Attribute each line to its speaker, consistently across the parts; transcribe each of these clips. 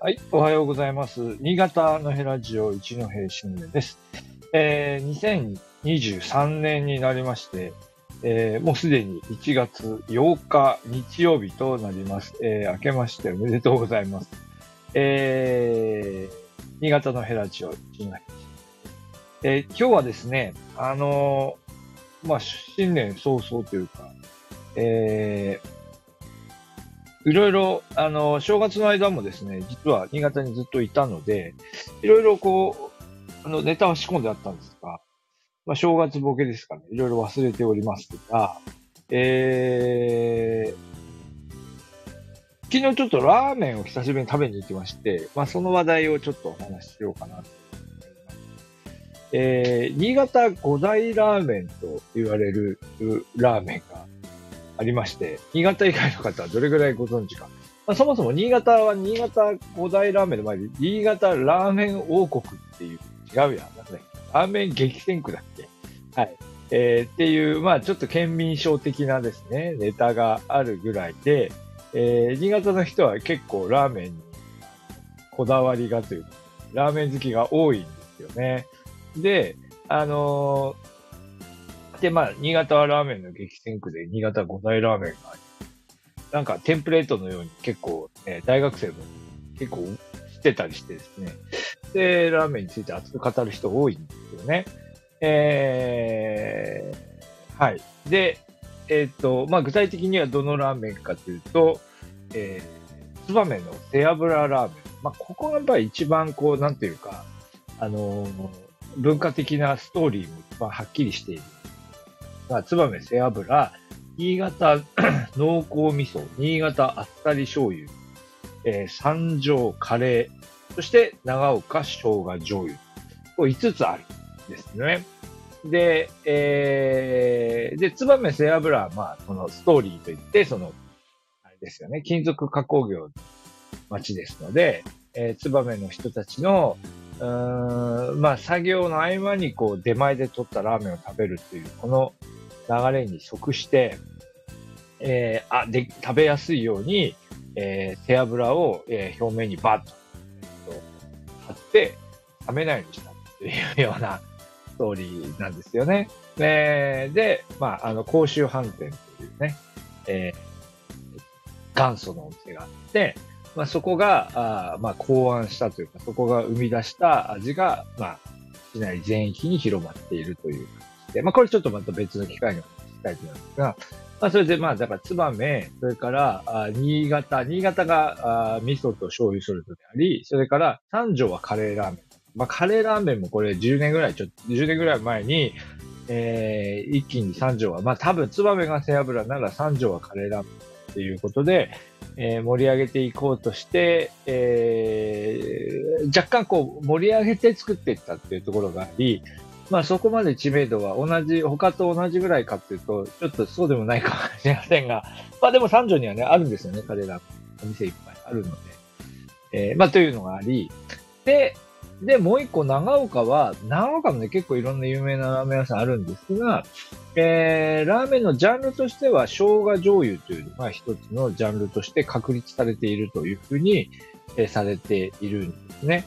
Speaker 1: はい、おはようございます。新潟のヘラジオ一戸新年です。えー、2023年になりまして、えー、もうすでに1月8日日曜日となります。えー、明けましておめでとうございます。えー、新潟のヘラジオ一戸新年。えー、今日はですね、あのまあ、新年早々というか、えー、いろいろ、あの、正月の間もですね、実は新潟にずっといたので、いろいろこう、あの、ネタは仕込んであったんですが、まあ、正月ボケですかね、いろいろ忘れておりますが、えー、昨日ちょっとラーメンを久しぶりに食べに行きまして、まあ、その話題をちょっとお話ししようかなと思います。えー、新潟五大ラーメンと言われるラーメンがありまして、新潟以外の方はどれぐらいご存知か。まあ、そもそも新潟は新潟五大ラーメンの前に、新潟ラーメン王国っていう、違うやん。なんだっけラーメン激戦区だっけはい。えーっていう、まあちょっと県民賞的なですね、ネタがあるぐらいで、えー新潟の人は結構ラーメンにこだわりがというか、ラーメン好きが多いんですよね。で、あのーで、まあ、新潟ラーメンの激戦区で、新潟五大ラーメンが、なんかテンプレートのように結構、ね、大学生も結構知ってたりしてですね。で、ラーメンについて熱く語る人多いんですよね。えー、はい。で、えっ、と、まあ、具体的にはどのラーメンかというと、えー、ツバメの背脂ラーメン。まあ、ここがやっぱり一番こう、なんていうか、あのー文化的なストーリーも一番はっきりしている。まあ、ツバメ背脂、新潟 濃厚味噌、新潟あっさり醤油、えー三条カレー、そして長岡生姜醤油。こう5つあるんですね。で、えー、で、ツバメ背脂は、まあ、そのストーリーといって、その、あれですよね、金属加工業の町ですので、えー、ツバメの人たちの、うーんまあ、作業の合間にこう出前で取ったラーメンを食べるっていう、この流れに即して、えーあ、で、食べやすいように、えー背脂を、えー表面にバッと、えーと貼って、冷めないようにしたっていうようなストーリーなんですよね。えーで、まあ、あの、甲州飯店というね、えー元祖のお店があって、まあ、そこが、あまあ、考案したというか、そこが生み出した味が、まあ、市内全域に広まっているという感じで、まあ、これちょっとまた別の機会にお話ししたいと思いますが、まあ、それで、まあ、だから、ツバメ、それから、あ新潟、新潟が、あ味噌と醤油それぞれあり、それから、三条はカレーラーメン。まあ、カレーラーメンもこれ10年ぐらい、ちょっと、10年ぐらい前に、えー、一気に三条は、まあ、多分、ツバメが背脂なら三条はカレーラーメンっていうことで、えー盛り上げていこうとして、えー若干こう盛り上げて作っていったっていうところがあり、まあそこまで知名度は同じ、他と同じぐらいかっていうと、ちょっとそうでもないかもしれませんが、まあでも三条にはね、あるんですよね、彼ら。お店いっぱいあるので。えーまあというのがあり、で、で、もう一個、長岡は、長岡もね、結構いろんな有名なラーメン屋さんあるんですが、えー、ラーメンのジャンルとしては、生姜醤油というのが一つのジャンルとして確立されているというふうに、えーされているんですね。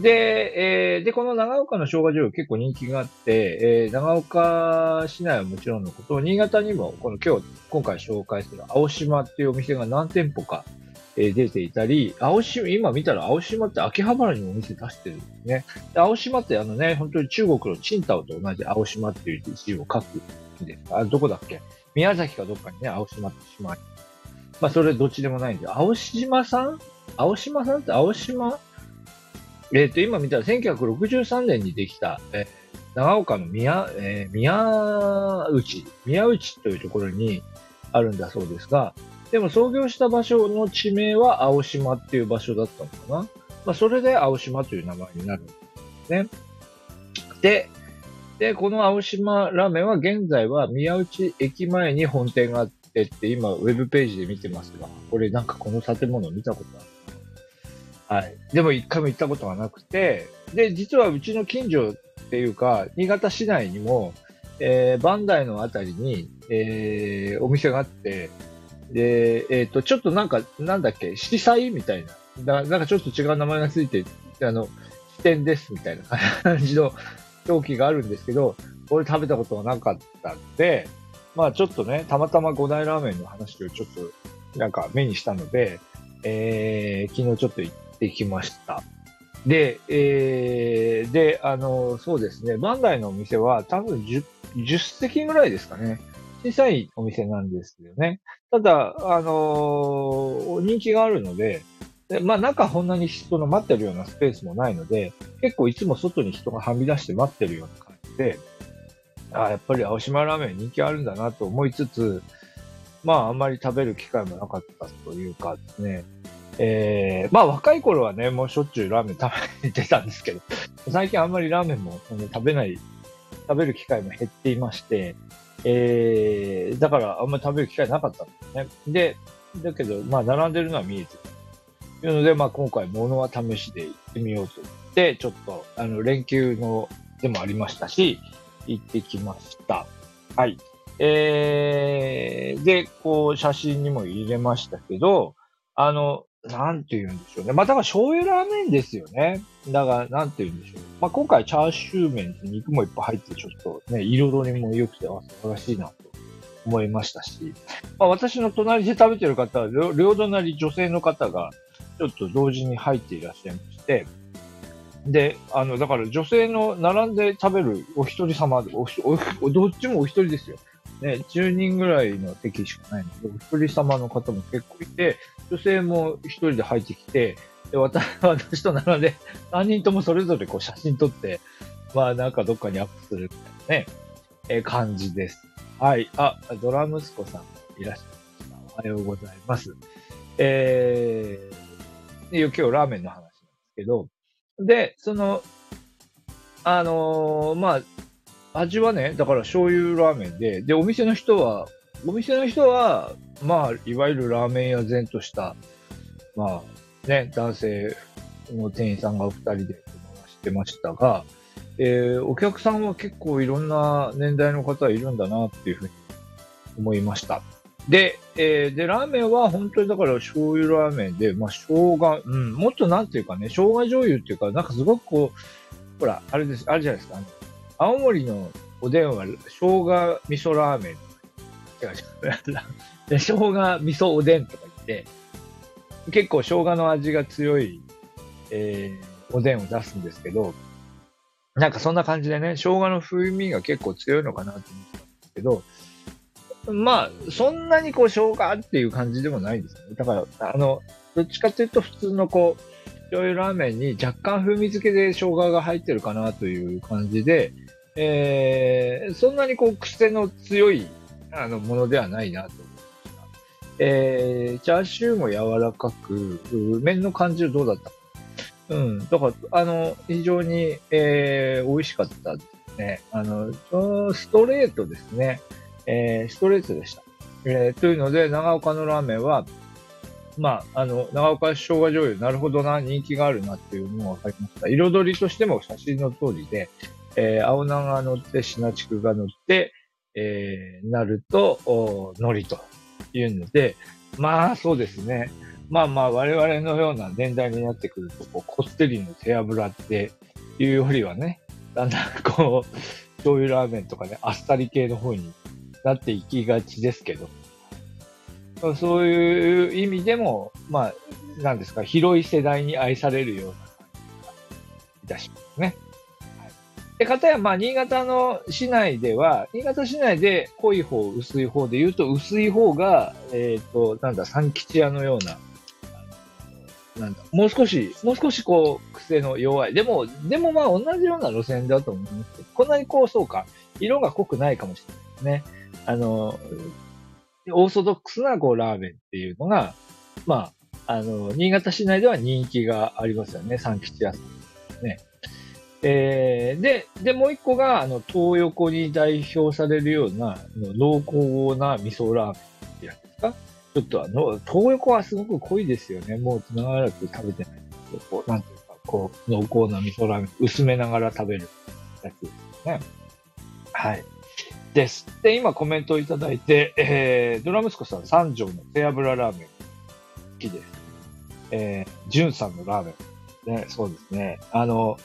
Speaker 1: で、えーで、この長岡の生姜醤油結構人気があって、えー長岡市内はもちろんのこと、新潟にも、この今日、今回紹介する青島っていうお店が何店舗か、えー出ていたり、青島、今見たら青島って秋葉原にお店出してるんですね。で青島ってあのね、本当に中国のチンタオと同じ青島っていう字を書くんですかあ、どこだっけ？宮崎かどっかにね、青島って島まあ、それどっちでもないんで、青島さん？青島さんって青島？えっ、と、今見たら1963年にできた、え長岡の宮、えー宮内、宮内というところにあるんだそうですが、でも創業した場所の地名は青島っていう場所だったのかなまあ、それで青島という名前になるんですね。で、で、この青島ラーメンは現在は宮内駅前に本店があってって今ウェブページで見てますが、これなんかこの建物見たことある？はい。でも一回も行ったことがなくて、で、実はうちの近所っていうか、新潟市内にも、えー、バンダイのあたりに、えー、お店があって、で、えっ、と、ちょっとなんか、なんだっけ、色彩みたいな、だなんかちょっと違う名前がついて、あの、支店ですみたいな感じの表記があるんですけど、これ食べたことがなかったんで、まあちょっとね、たまたま五大ラーメンの話をちょっとなんか目にしたので、えー、昨日ちょっと行ってきました。で、えー、で、あの、そうですね、バンダイのお店は多分 10, 10席ぐらいですかね。小さいお店なんですよね。ただ、あのー、人気があるので、でまあ中こんなに人の待ってるようなスペースもないので、結構いつも外に人がはみ出して待ってるような感じで、あやっぱり青島ラーメン人気あるんだなと思いつつ、まああんまり食べる機会もなかったというかですね、えー、まあ若い頃はね、もうしょっちゅうラーメン食べてたんですけど、最近あんまりラーメンも食べない、食べる機会も減っていまして、えー、だからあんまり食べる機会なかったんですね。で、だけど、まあ並んでるのは見えてた。いうので、まあ今回物は試しで行ってみようと思って、ちょっと、あの、連休のでもありましたし、行ってきました。はい。えー、で、こう、写真にも入れましたけど、あの、なんて言うんでしょうね。まあ、だから醤油ラーメンですよね。だから、なんて言うんでしょう。まあ、今回チャーシュー麺って肉もいっぱい入って、ちょっとね、彩りも良くて、素晴らしいなと思いましたし、まあ、私の隣で食べてる方は、両隣女性の方が、ちょっと同時に入っていらっしゃいまして、で、あの、だから女性の並んで食べるお一人様、おおどっちもお一人ですよ。ね、10人ぐらいの席しかないので、お一人様の方も結構いて、女性も一人で入ってきて、で、私 私と並んで、3人ともそれぞれこう写真撮って、まあなんかどっかにアップするみたいなね、えー、感じです。はい。あ、ドラ息子さんいらっしゃいました。おはようございます。えー、で今日ラーメンの話なんですけど、で、その、あのー、まあ、味はね、だから醤油ラーメンで、で、お店の人は、お店の人は、まあ、いわゆるラーメン屋前とした、まあ、ね、男性の店員さんがお二人で回してましたが、えー、お客さんは結構いろんな年代の方いるんだなっていうふうに思いました。で、えー、で、ラーメンは本当にだから醤油ラーメンで、まあ、生姜、うん、もっとなんていうかね、生姜醤油っていうか、なんかすごくこう、ほら、あれです、あれじゃないですか、青森のおでんは生姜味噌ラーメン。違う違う。で、生姜味噌おでんとか言って、結構生姜の味が強い、えー、おでんを出すんですけど、なんかそんな感じでね、生姜の風味が結構強いのかなと思ったんですけど、まあ、そんなにこう、生姜っていう感じでもないですね。だから、あの、どっちかというと普通のこう、醤油ラーメンに若干風味付けで生姜が入ってるかなという感じで、えー、そんなにこう、癖の強い、あの、ものではないなと思いました。えー、チャーシューも柔らかく、麺の感じはどうだったかうん。だから、あの、非常に、えー、美味しかったですね。あの、ストレートですね。えー、ストレートでした。えー、というので、長岡のラーメンは、まあ、あの、長岡生姜醤油、なるほどな、人気があるなっていうのが分かりました。彩りとしても写真の通りで、えー、青菜が乗って、シナチクが乗って、えー、なると、お海苔というので、まあ、そうですね。まあまあ、我々のような年代になってくると、こう、こってりの背脂っていうよりはね、だんだんこう、醤油ラーメンとかね、あっさり系の方になっていきがちですけど、そういう意味でも、まあ、なんですか、広い世代に愛されるような感じがいたしますね。で、かたや、まあ、新潟の市内では、新潟市内で濃い方、薄い方で言うと、薄い方が、えっ、ー、と、なんだ、三吉屋のような、なんだ、もう少し、もう少しこう、癖の弱い。でも、でもまあ同じような路線だと思いますけど、こんなにこう、そうか、色が濃くないかもしれないですね。あの、オーソドックスなこうラーメンっていうのが、まあ、あの、新潟市内では人気がありますよね。三吉屋さんね。えー、で、で、もう一個が、あの、東横に代表されるような、濃厚な味噌ラーメンってやつですか？ちょっとあの、東横はすごく濃いですよね。もう長らく食べてない、こう、なんていうか、こう、濃厚な味噌ラーメン、薄めながら食べるやつですね。はい。です。で、今コメントをいただいて、えー、ドラ息子さん三条の背脂ラーメン好きです。えー、じゅんさんのラーメン。ね、そうですね。あの、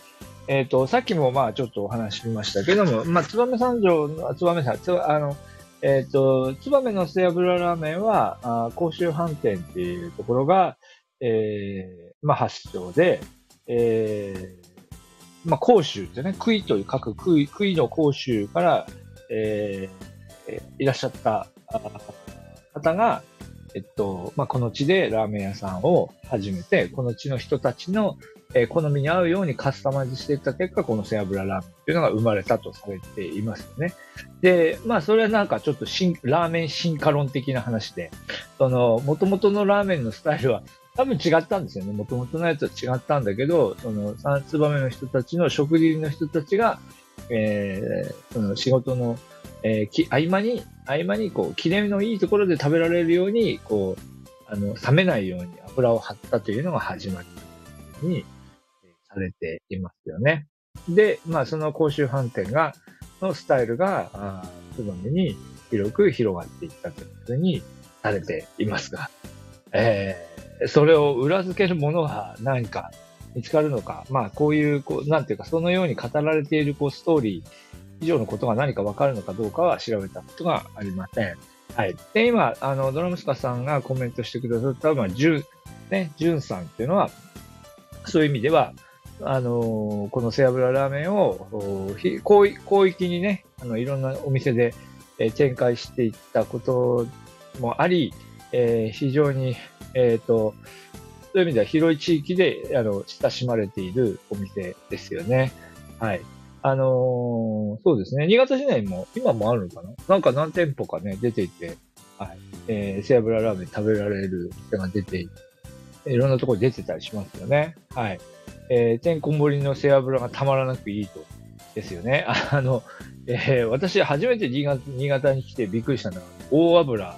Speaker 1: えっ、ー、と、さっきもまあちょっとお話ししましたけども、まあ、燕三条の、燕さん、つあの、えっ、ー、と、燕の背脂ラーメンは、あ甲州飯店っていうところが、えー、まあ発祥で、えー、まあ甲州ってね、杭という各杭、杭の甲州から、えー、いらっしゃった方が、えっと、まあ、この地でラーメン屋さんを始めて、この地の人たちの、えー、好みに合うようにカスタマイズしていった結果、この背脂ラーメンっていうのが生まれたとされていますよね。で、まあ、それはなんかちょっと新、ラーメン進化論的な話で、その、元々のラーメンのスタイルは多分違ったんですよね。元々のやつは違ったんだけど、その、三つ葉目の人たちの食事の人たちが、えー、その仕事の、えー、き合間に、合間にこう、記念のいいところで食べられるように、こう、あの、冷めないように油を張ったというのが始まりに、されていますよね。で、まあ、その公衆飯店が、のスタイルが、あつばめに広く広がっていったというふうにされていますが、えー、それを裏付けるものは何か見つかるのか、まあ、こういう、こう、なんていうか、そのように語られている、こう、ストーリー以上のことが何かわかるのかどうかは調べたことがありません。はい。で、今、あの、ドラムスカさんがコメントしてくださった、まあ、ジュン、ね、ジュンさんっていうのは、そういう意味では、あのこの背脂ラーメンを、広域にね、あの、いろんなお店で、えー、展開していったこともあり、えー、非常に、えっ、ー、と、そういう意味では広い地域で、あの、親しまれているお店ですよね。はい。あのー、そうですね。新潟市内も、今もあるのかな？なんか何店舗かね、出ていて、はい。えー、背脂ラーメン食べられる店が出て、いろんなところに出てたりしますよね。はい。えー、てんこ盛りの背脂がたまらなくいいと。ですよね。あの、えー、私初めて新潟新潟に来てびっくりしたのは、大油、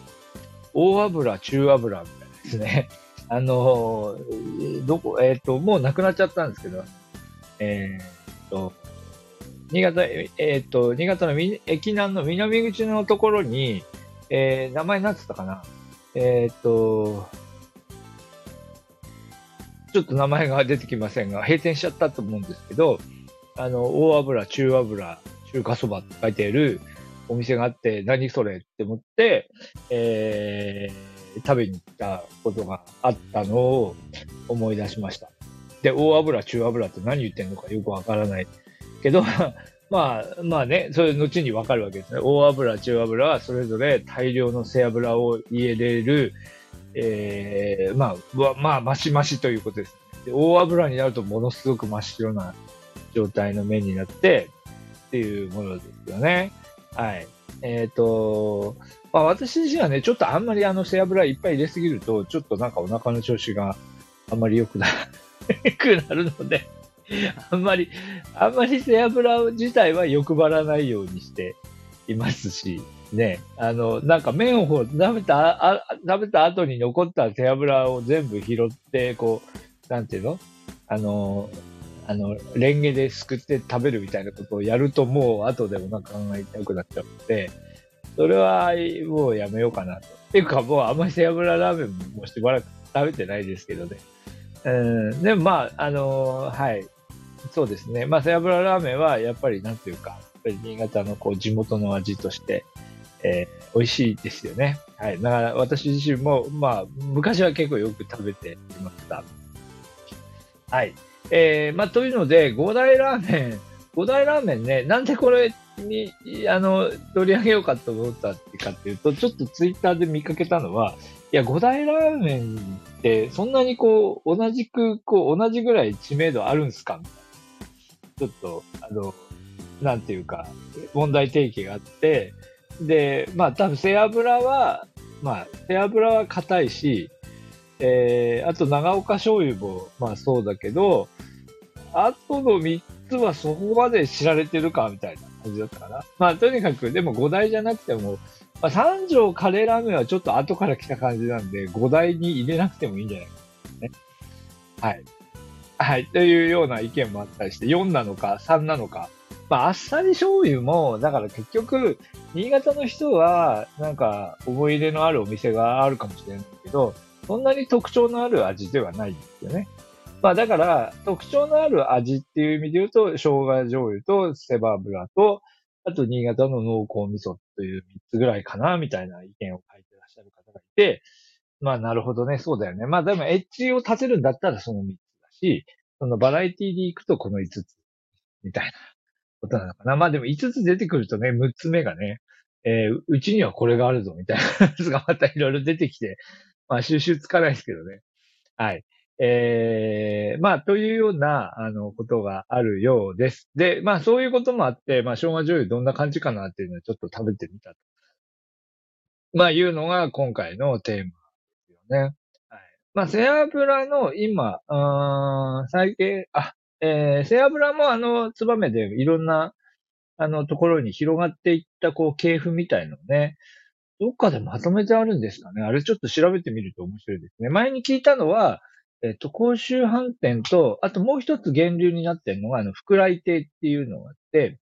Speaker 1: 大油、中油みたいですね。あのー、どこ、えっ、ー、と、もうなくなっちゃったんですけど、えっ、と、新潟、えっ、と、新潟の駅南の南口のところに、えー、名前なんつったかなえっ、と、ちょっと名前が出てきませんが、閉店しちゃったと思うんですけど、あの、大油、中油、中華そばって書いてあるお店があって、何それって思って、えー、食べに行ったことがあったのを思い出しました。で、大油、中油って何言ってんのかよくわからないけど、まあ、まあね、それ後にわかるわけですね。大油、中油はそれぞれ大量の背脂を入れれる、ええー、まあ、まあ、マシマシということです。で大油になるとものすごく真っ白な状態の麺になって、っていうものですよね。はい。えっ、ー、と、まあ私自身はね、ちょっとあんまりあの背脂いっぱい入れすぎると、ちょっとなんかお腹の調子があんまり良くな くなるのであんまり、あんまり背脂自体は欲張らないようにしていますし、ね、あの、なんか麺を食べた、あ食べた後に残った背脂を全部拾って、こう、なんていうの？あの、あの、レンゲですくって食べるみたいなことをやるともう後でお腹が痛くなっちゃうので、それはもうやめようかなと。っていうかもうあんまり背脂ラーメンもしばらく食べてないですけどね。うん、でもまあ、あのー、はい。そうですね。まあ、背脂ラーメンは、やっぱり、なんていうか、やっぱり新潟のこう、地元の味として、えー、美味しいですよね。はい。だから、私自身も、まあ、昔は結構よく食べていました。はい。えー、まあ、というので、五大ラーメン、五大ラーメンね、なんでこれに、あの、取り上げようかと思ったってかっていうと、ちょっとツイッターで見かけたのは、いや、五大ラーメンって、そんなにこう、同じく、こう、同じぐらい知名度あるんすか？みたいな。ちょっと、あの、なんていうか、問題提起があって、で、まあ多分背脂は、まあ背脂は硬いし、えー、あと長岡醤油もまあそうだけど、あとの3つはそこまで知られてるかみたいな感じだったかな。まあとにかく、でも5台じゃなくても、まあ、三条カレーラーメンはちょっと後から来た感じなんで、5台に入れなくてもいいんじゃないかね。はい。はい、というような意見もあったりして、4なのか3なのか。まあ、あっさり醤油も、だから結局、新潟の人は、なんか、思い入れのあるお店があるかもしれないけど、そんなに特徴のある味ではないんですよね。まあだから、特徴のある味っていう意味で言うと、生姜醤油とセバ油と、あと新潟の濃厚味噌という3つぐらいかな、みたいな意見を書いてらっしゃる方がいて、まあなるほどね、そうだよね。まあでもエッジを立てるんだったらその3つだし、そのバラエティで行くとこの5つ、みたいなことなのかな。まあでも5つ出てくるとね、6つ目がね、えー、うちにはこれがあるぞ、みたいなやつが またいろいろ出てきて、まあ収集つかないですけどね。はい。えー、まあ、というような、あの、ことがあるようです。で、まあ、そういうこともあって、まあ、生姜醤油どんな感じかなっていうのをちょっと食べてみたと。まあ、いうのが今回のテーマですよね。はい。まあ、背脂の今、あ最近、あ、えー、背脂もあの、ツバメでいろんな、あの、ところに広がっていった、こう、系譜みたいのね、どっかでまとめてあるんですかね。あれちょっと調べてみると面白いですね。前に聞いたのは、えっと、甲州飯店と、あともう一つ源流になってるのが、あの、福来亭っていうのがあって、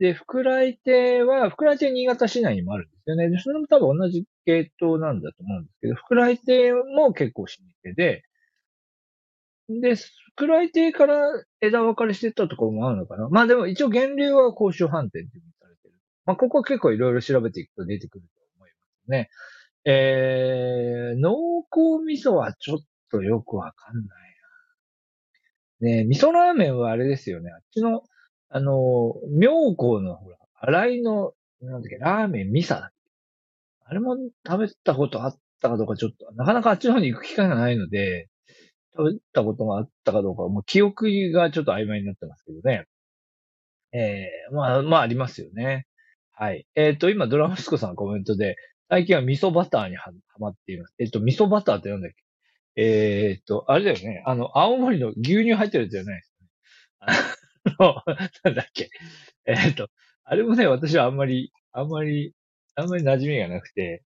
Speaker 1: で、福来亭は、福来亭新潟市内にもあるんですよね。で、それも多分同じ系統なんだと思うんですけど、福来亭も結構老舗で、で、福来亭から枝分かれしていったところもあるのかな？まあでも一応源流は甲州飯店っていうされてる。まあここは結構いろいろ調べていくと出てくると思いますね。えー、濃厚味噌はちょっとよくわかんないな。ね味噌ラーメンはあれですよね。あっちの、あの、妙高のほら、洗いの、なんだっけ、ラーメンミサあれも食べたことあったかどうかちょっと、なかなかあっちの方に行く機会がないので、食べたことがあったかどうか、もう記憶がちょっと曖昧になってますけどね。ええー、まあ、まあありますよね。はい。えっ、ー、と、今、ドラマスコさんコメントで、最近は味噌バターにはまっています。えっ、ー、と、味噌バターってなんだっけ？えー、っと、あれだよね。あの、青森の牛乳入ってるやつじゃないですね。あの、なんだっけ？え、っと、あれもね、私はあんまり、あんまり、あんまり馴染みがなくて、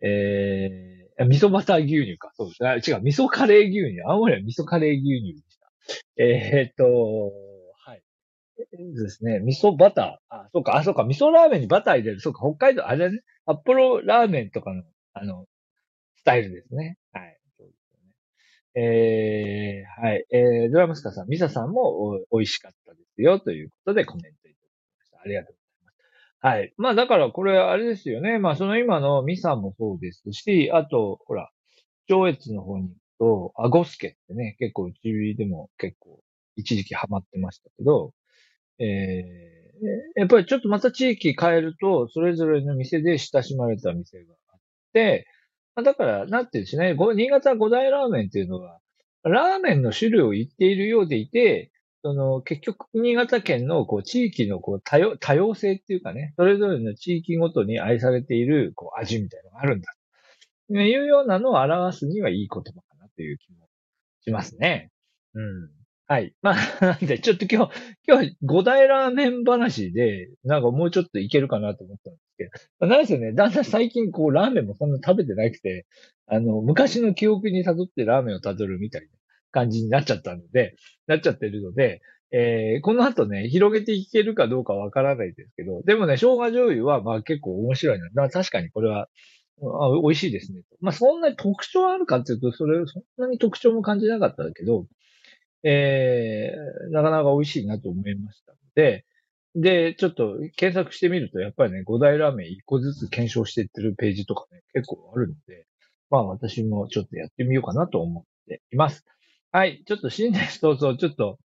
Speaker 1: えー、味噌バター牛乳か。そうです。あ違う、味噌カレー牛乳。青森は味噌カレー牛乳でした。えー、っと、はい。ですね。味噌バター。あ、そうか、あ、そうか、味噌ラーメンにバター入れる。そうか、北海道、あれね、札幌ラーメンとかの、あの、スタイルですね。はい。えー、はい。えー、ドラムスカさん、ミサさんも美味しかったですよ、ということでコメントいただきました。ありがとうございます。はい。まあだからこれあれですよね。まあその今のミサもそうですし、あと、ほら、上越の方に行くと、アゴスケってね、結構うちでも結構一時期ハマってましたけど、えー、やっぱりちょっとまた地域変えると、それぞれの店で親しまれた店があって、まあだから、なんていうんですね、新潟五大ラーメンっていうのは、ラーメンの種類を言っているようでいて、その、結局、新潟県の、こう、地域の、こう、多様、多様性っていうかね、それぞれの地域ごとに愛されている、こう、味みたいなのがあるんだ。いうようなのを表すにはいい言葉かなという気もしますね。うん。はい。まあ、なんで、ちょっと今日、今日五大ラーメン話で、なんかもうちょっといけるかなと思ったんですけど、なんですよね、だんだん最近こう、ラーメンもそんな食べてなくて、あの、昔の記憶に辿ってラーメンを辿るみたいな感じになっちゃったので、なっちゃってるので、えー、この後ね、広げていけるかどうかわからないですけど、でもね、生姜醤油は、まあ結構面白いな。だ確かにこれは、あ美味しいですね。まあそんなに特徴あるかっていうと、それ、そんなに特徴も感じなかったけど、えー、なかなか美味しいなと思いましたので、で、ちょっと検索してみると、やっぱりね、五大ラーメン一個ずつ検証していってるページとかね、結構あるので、まあ私もちょっとやってみようかなと思っています。はい、ちょっと新年早々、ちょっと、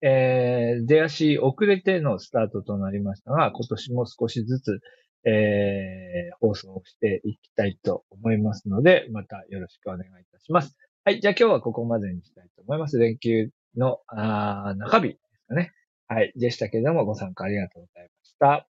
Speaker 1: えー、出足遅れてのスタートとなりましたが、今年も少しずつ、えー、放送していきたいと思いますので、またよろしくお願いいたします。はい。じゃあ今日はここまでにしたいと思います。連休の、あ中日ですかね。はい。でしたけれども、ご参加ありがとうございました。